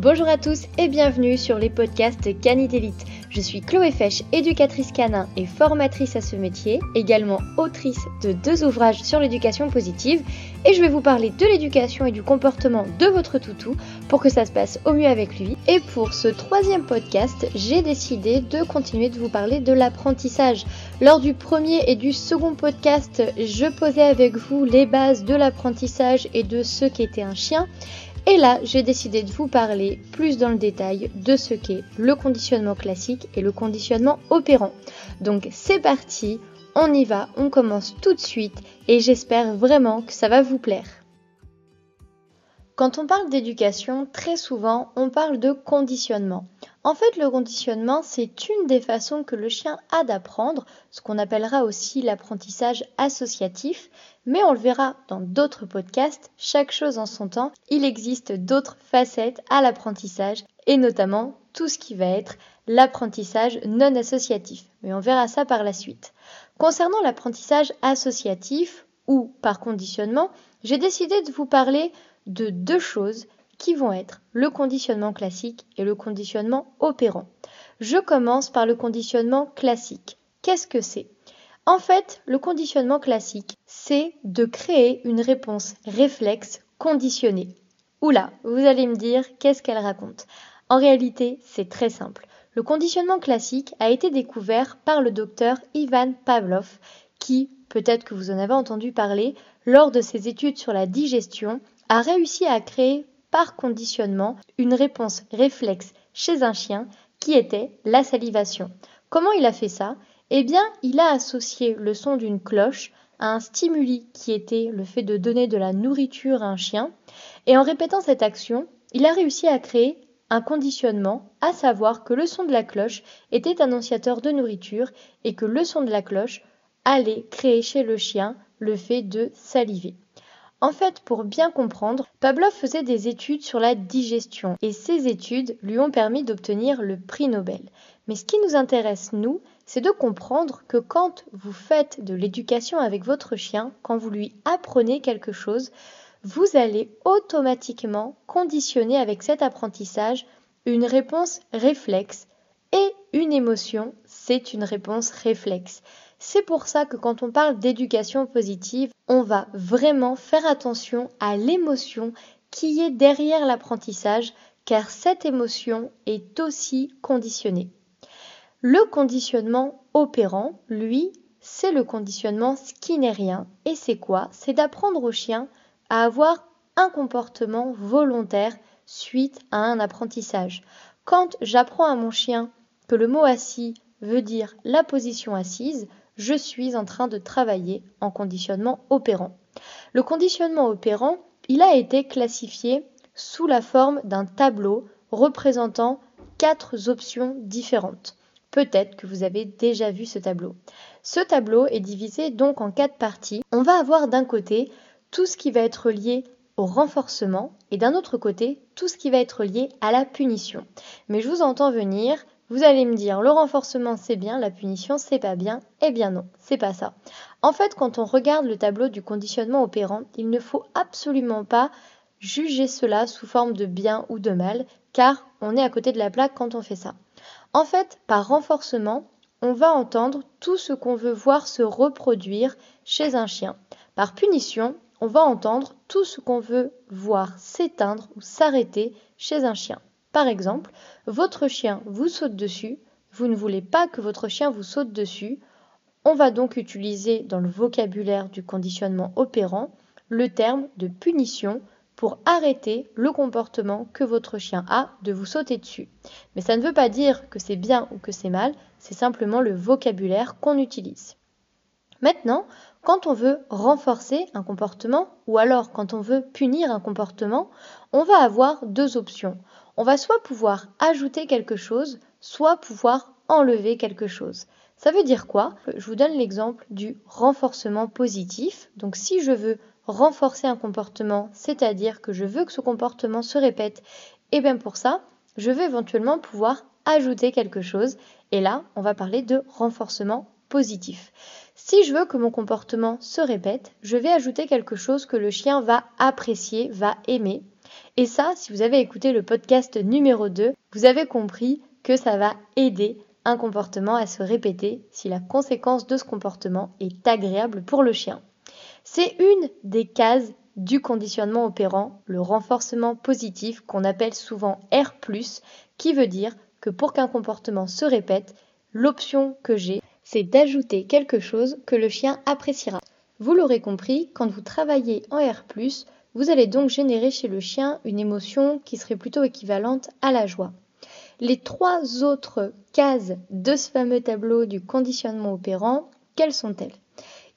Bonjour à tous et bienvenue sur les podcasts Canidélite. Je suis Chloé Fesch, éducatrice canin et formatrice à ce métier, également autrice de deux ouvrages sur l'éducation positive et je vais vous parler de l'éducation et du comportement de votre toutou pour que ça se passe au mieux avec lui. Et pour ce troisième podcast, j'ai décidé de continuer de vous parler de l'apprentissage. Lors du premier et du second podcast, je posais avec vous les bases de l'apprentissage et de ce qu'était un chien. Et là, j'ai décidé de vous parler plus dans le détail de ce qu'est le conditionnement classique et le conditionnement opérant. Donc c'est parti, on y va, on commence tout de suite et j'espère vraiment que ça va vous plaire. Quand on parle d'éducation, très souvent, on parle de conditionnement. En fait, le conditionnement, c'est une des façons que le chien a d'apprendre, ce qu'on appellera aussi l'apprentissage associatif, mais on le verra dans d'autres podcasts, chaque chose en son temps, il existe d'autres facettes à l'apprentissage, et notamment tout ce qui va être l'apprentissage non associatif. Mais on verra ça par la suite. Concernant l'apprentissage associatif, ou par conditionnement, j'ai décidé de vous parler de deux choses qui vont être le conditionnement classique et le conditionnement opérant. Je commence par le conditionnement classique. Qu'est-ce que c'est? En fait, le conditionnement classique, c'est de créer une réponse réflexe conditionnée. Oula, vous allez me dire qu'est-ce qu'elle raconte? En réalité, c'est très simple. Le conditionnement classique a été découvert par le docteur Ivan Pavlov, qui, peut-être que vous en avez entendu parler, lors de ses études sur la digestion, a réussi à créer par conditionnement une réponse réflexe chez un chien qui était la salivation. Comment il a fait ça? Eh bien, il a associé le son d'une cloche à un stimuli qui était le fait de donner de la nourriture à un chien, et en répétant cette action, il a réussi à créer un conditionnement, à savoir que le son de la cloche était annonciateur de nourriture et que le son de la cloche allait créer chez le chien le fait de saliver. En fait, pour bien comprendre, Pavlov faisait des études sur la digestion et ces études lui ont permis d'obtenir le prix Nobel. Mais ce qui nous intéresse, nous, c'est de comprendre que quand vous faites de l'éducation avec votre chien, quand vous lui apprenez quelque chose, vous allez automatiquement conditionner avec cet apprentissage une réponse réflexe et une émotion, c'est une réponse réflexe. C'est pour ça que quand on parle d'éducation positive, on va vraiment faire attention à l'émotion qui est derrière l'apprentissage, car cette émotion est aussi conditionnée. Le conditionnement opérant, lui, c'est le conditionnement skinnérien. Et c'est quoi? C'est d'apprendre au chien à avoir un comportement volontaire suite à un apprentissage. Quand j'apprends à mon chien que le mot assis veut dire la position assise, je suis en train de travailler en conditionnement opérant. Le conditionnement opérant, il a été classifié sous la forme d'un tableau représentant quatre options différentes. Peut-être que vous avez déjà vu ce tableau. Ce tableau est divisé donc en quatre parties. On va avoir d'un côté tout ce qui va être lié au renforcement et d'un autre côté tout ce qui va être lié à la punition. Mais je vous entends venir, vous allez me dire, le renforcement c'est bien, la punition c'est pas bien. Eh bien non, c'est pas ça. En fait, quand on regarde le tableau du conditionnement opérant, il ne faut absolument pas juger cela sous forme de bien ou de mal, car on est à côté de la plaque quand on fait ça. En fait, par renforcement, on va entendre tout ce qu'on veut voir se reproduire chez un chien. Par punition, on va entendre tout ce qu'on veut voir s'éteindre ou s'arrêter chez un chien. Par exemple, votre chien vous saute dessus, vous ne voulez pas que votre chien vous saute dessus, on va donc utiliser dans le vocabulaire du conditionnement opérant le terme de punition pour arrêter le comportement que votre chien a de vous sauter dessus. Mais ça ne veut pas dire que c'est bien ou que c'est mal, c'est simplement le vocabulaire qu'on utilise. Maintenant, quand on veut renforcer un comportement ou alors quand on veut punir un comportement, on va avoir deux options on va soit pouvoir ajouter quelque chose, soit pouvoir enlever quelque chose. Ça veut dire quoi? Je vous donne l'exemple du renforcement positif. Donc si je veux renforcer un comportement, c'est-à-dire que je veux que ce comportement se répète, et eh bien pour ça, je vais éventuellement pouvoir ajouter quelque chose. Et là, on va parler de renforcement positif. Si je veux que mon comportement se répète, je vais ajouter quelque chose que le chien va apprécier, va aimer. Et ça, si vous avez écouté le podcast numéro 2, vous avez compris que ça va aider un comportement à se répéter si la conséquence de ce comportement est agréable pour le chien. C'est une des cases du conditionnement opérant, le renforcement positif qu'on appelle souvent R, qui veut dire que pour qu'un comportement se répète, l'option que j'ai, c'est d'ajouter quelque chose que le chien appréciera. Vous l'aurez compris, quand vous travaillez en R, vous allez donc générer chez le chien une émotion qui serait plutôt équivalente à la joie. Les trois autres cases de ce fameux tableau du conditionnement opérant, quelles sont-elles?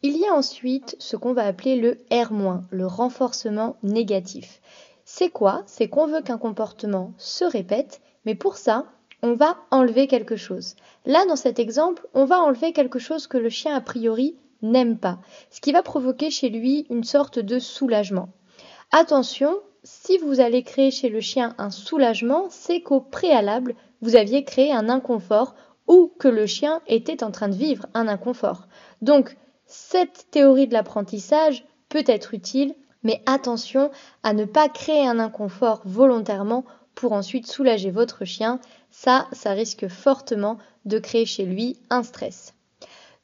Il y a ensuite ce qu'on va appeler le R-, le renforcement négatif. C'est quoi? C'est qu'on veut qu'un comportement se répète, mais pour ça, on va enlever quelque chose. Là, dans cet exemple, on va enlever quelque chose que le chien a priori n'aime pas, ce qui va provoquer chez lui une sorte de soulagement. Attention, si vous allez créer chez le chien un soulagement, c'est qu'au préalable, vous aviez créé un inconfort ou que le chien était en train de vivre un inconfort. Donc, cette théorie de l'apprentissage peut être utile, mais attention à ne pas créer un inconfort volontairement pour ensuite soulager votre chien. Ça, ça risque fortement de créer chez lui un stress.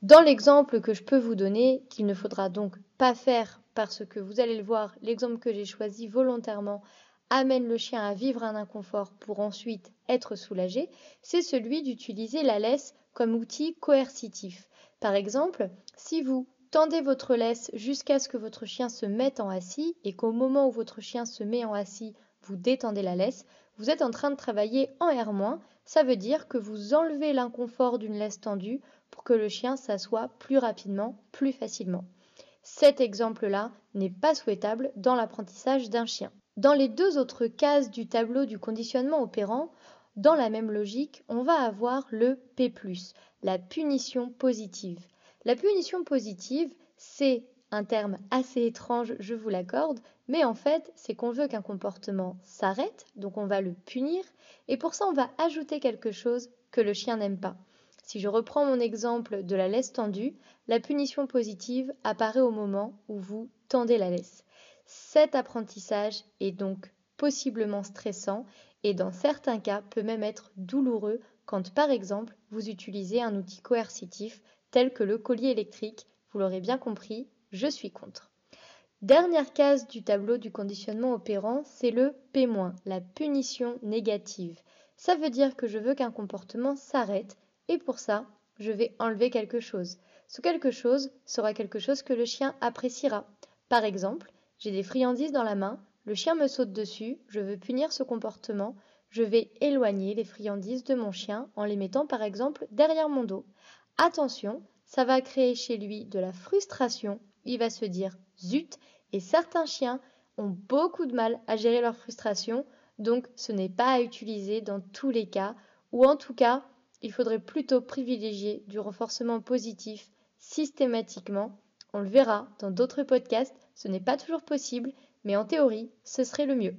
Dans l'exemple que je peux vous donner, qu'il ne faudra donc pas faire parce que vous allez le voir, l'exemple que j'ai choisi volontairement amène le chien à vivre un inconfort pour ensuite être soulagé, c'est celui d'utiliser la laisse comme outil coercitif. Par exemple, si vous tendez votre laisse jusqu'à ce que votre chien se mette en assis et qu'au moment où votre chien se met en assis, vous détendez la laisse, vous êtes en train de travailler en R-, ça veut dire que vous enlevez l'inconfort d'une laisse tendue pour que le chien s'assoie plus rapidement, plus facilement. Cet exemple-là n'est pas souhaitable dans l'apprentissage d'un chien. Dans les deux autres cases du tableau du conditionnement opérant, dans la même logique, on va avoir le P+, la punition positive. La punition positive, c'est un terme assez étrange, je vous l'accorde, mais en fait, c'est qu'on veut qu'un comportement s'arrête, donc on va le punir, et pour ça, on va ajouter quelque chose que le chien n'aime pas. Si je reprends mon exemple de la laisse tendue, la punition positive apparaît au moment où vous tendez la laisse. Cet apprentissage est donc possiblement stressant et dans certains cas peut même être douloureux quand par exemple vous utilisez un outil coercitif tel que le collier électrique. Vous l'aurez bien compris, je suis contre. Dernière case du tableau du conditionnement opérant, c'est le P-, la punition négative. Ça veut dire que je veux qu'un comportement s'arrête et pour ça, je vais enlever quelque chose. Ce quelque chose sera quelque chose que le chien appréciera. Par exemple, j'ai des friandises dans la main, le chien me saute dessus, je veux punir ce comportement, je vais éloigner les friandises de mon chien en les mettant par exemple derrière mon dos. Attention, ça va créer chez lui de la frustration, il va se dire zut, et certains chiens ont beaucoup de mal à gérer leur frustration, donc ce n'est pas à utiliser dans tous les cas, ou en tout cas, il faudrait plutôt privilégier du renforcement positif systématiquement. On le verra dans d'autres podcasts, ce n'est pas toujours possible, mais en théorie, ce serait le mieux.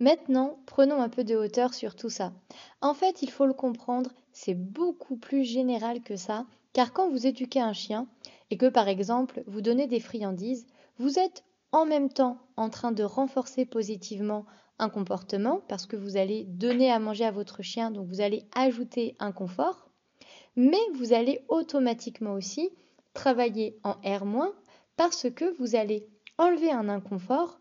Maintenant, prenons un peu de hauteur sur tout ça. En fait, il faut le comprendre, c'est beaucoup plus général que ça, car quand vous éduquez un chien et que par exemple vous donnez des friandises, vous êtes en même temps en train de renforcer positivement un comportement parce que vous allez donner à manger à votre chien, donc vous allez ajouter un confort, mais vous allez automatiquement aussi travailler en R- parce que vous allez enlever un inconfort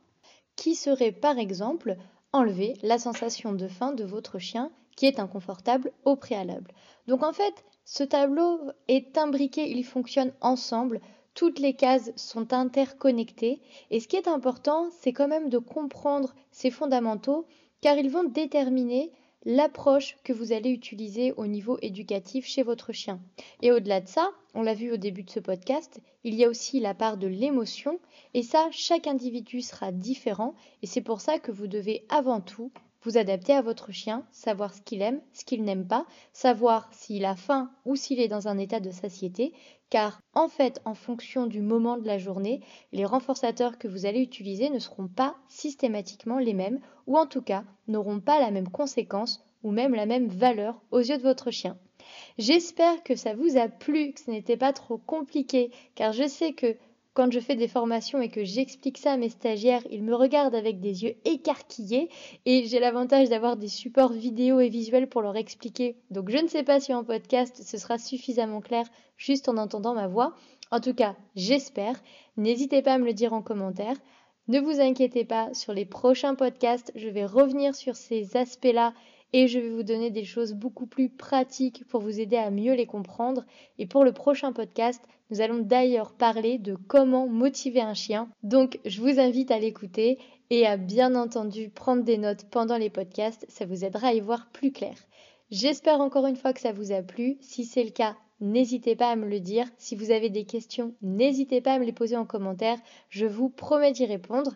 qui serait par exemple enlever la sensation de faim de votre chien qui est inconfortable au préalable. Donc en fait, ce tableau est imbriqué, il fonctionne ensemble toutes les cases sont interconnectées. Et ce qui est important, c'est quand même de comprendre ces fondamentaux car ils vont déterminer l'approche que vous allez utiliser au niveau éducatif chez votre chien. Et au-delà de ça, on l'a vu au début de ce podcast, il y a aussi la part de l'émotion. Et ça, chaque individu sera différent. Et c'est pour ça que vous devez avant tout vous adapter à votre chien, savoir ce qu'il aime, ce qu'il n'aime pas, savoir s'il a faim ou s'il est dans un état de satiété, car en fait, en fonction du moment de la journée, les renforçateurs que vous allez utiliser ne seront pas systématiquement les mêmes, ou en tout cas n'auront pas la même conséquence ou même la même valeur aux yeux de votre chien. J'espère que ça vous a plu, que ce n'était pas trop compliqué, car je sais que quand je fais des formations et que j'explique ça à mes stagiaires, ils me regardent avec des yeux écarquillés et j'ai l'avantage d'avoir des supports vidéo et visuels pour leur expliquer. Donc je ne sais pas si en podcast ce sera suffisamment clair juste en entendant ma voix. En tout cas, j'espère. N'hésitez pas à me le dire en commentaire. Ne vous inquiétez pas, sur les prochains podcasts, je vais revenir sur ces aspects-là et je vais vous donner des choses beaucoup plus pratiques pour vous aider à mieux les comprendre. Et pour le prochain podcast, nous allons d'ailleurs parler de comment motiver un chien. Donc je vous invite à l'écouter et à bien entendu prendre des notes pendant les podcasts, ça vous aidera à y voir plus clair. J'espère encore une fois que ça vous a plu. Si c'est le cas, n'hésitez pas à me le dire. Si vous avez des questions, n'hésitez pas à me les poser en commentaire. Je vous promets d'y répondre.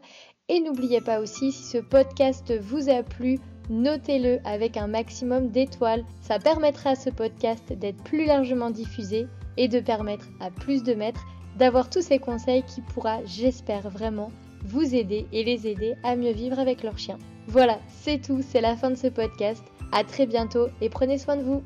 Et n'oubliez pas aussi, si ce podcast vous a plu, notez-le avec un maximum d'étoiles. Ça permettra à ce podcast d'être plus largement diffusé et de permettre à plus de maîtres d'avoir tous ces conseils qui pourra, j'espère vraiment, vous aider et les aider à mieux vivre avec leur chien. Voilà, c'est tout, c'est la fin de ce podcast. À très bientôt et prenez soin de vous.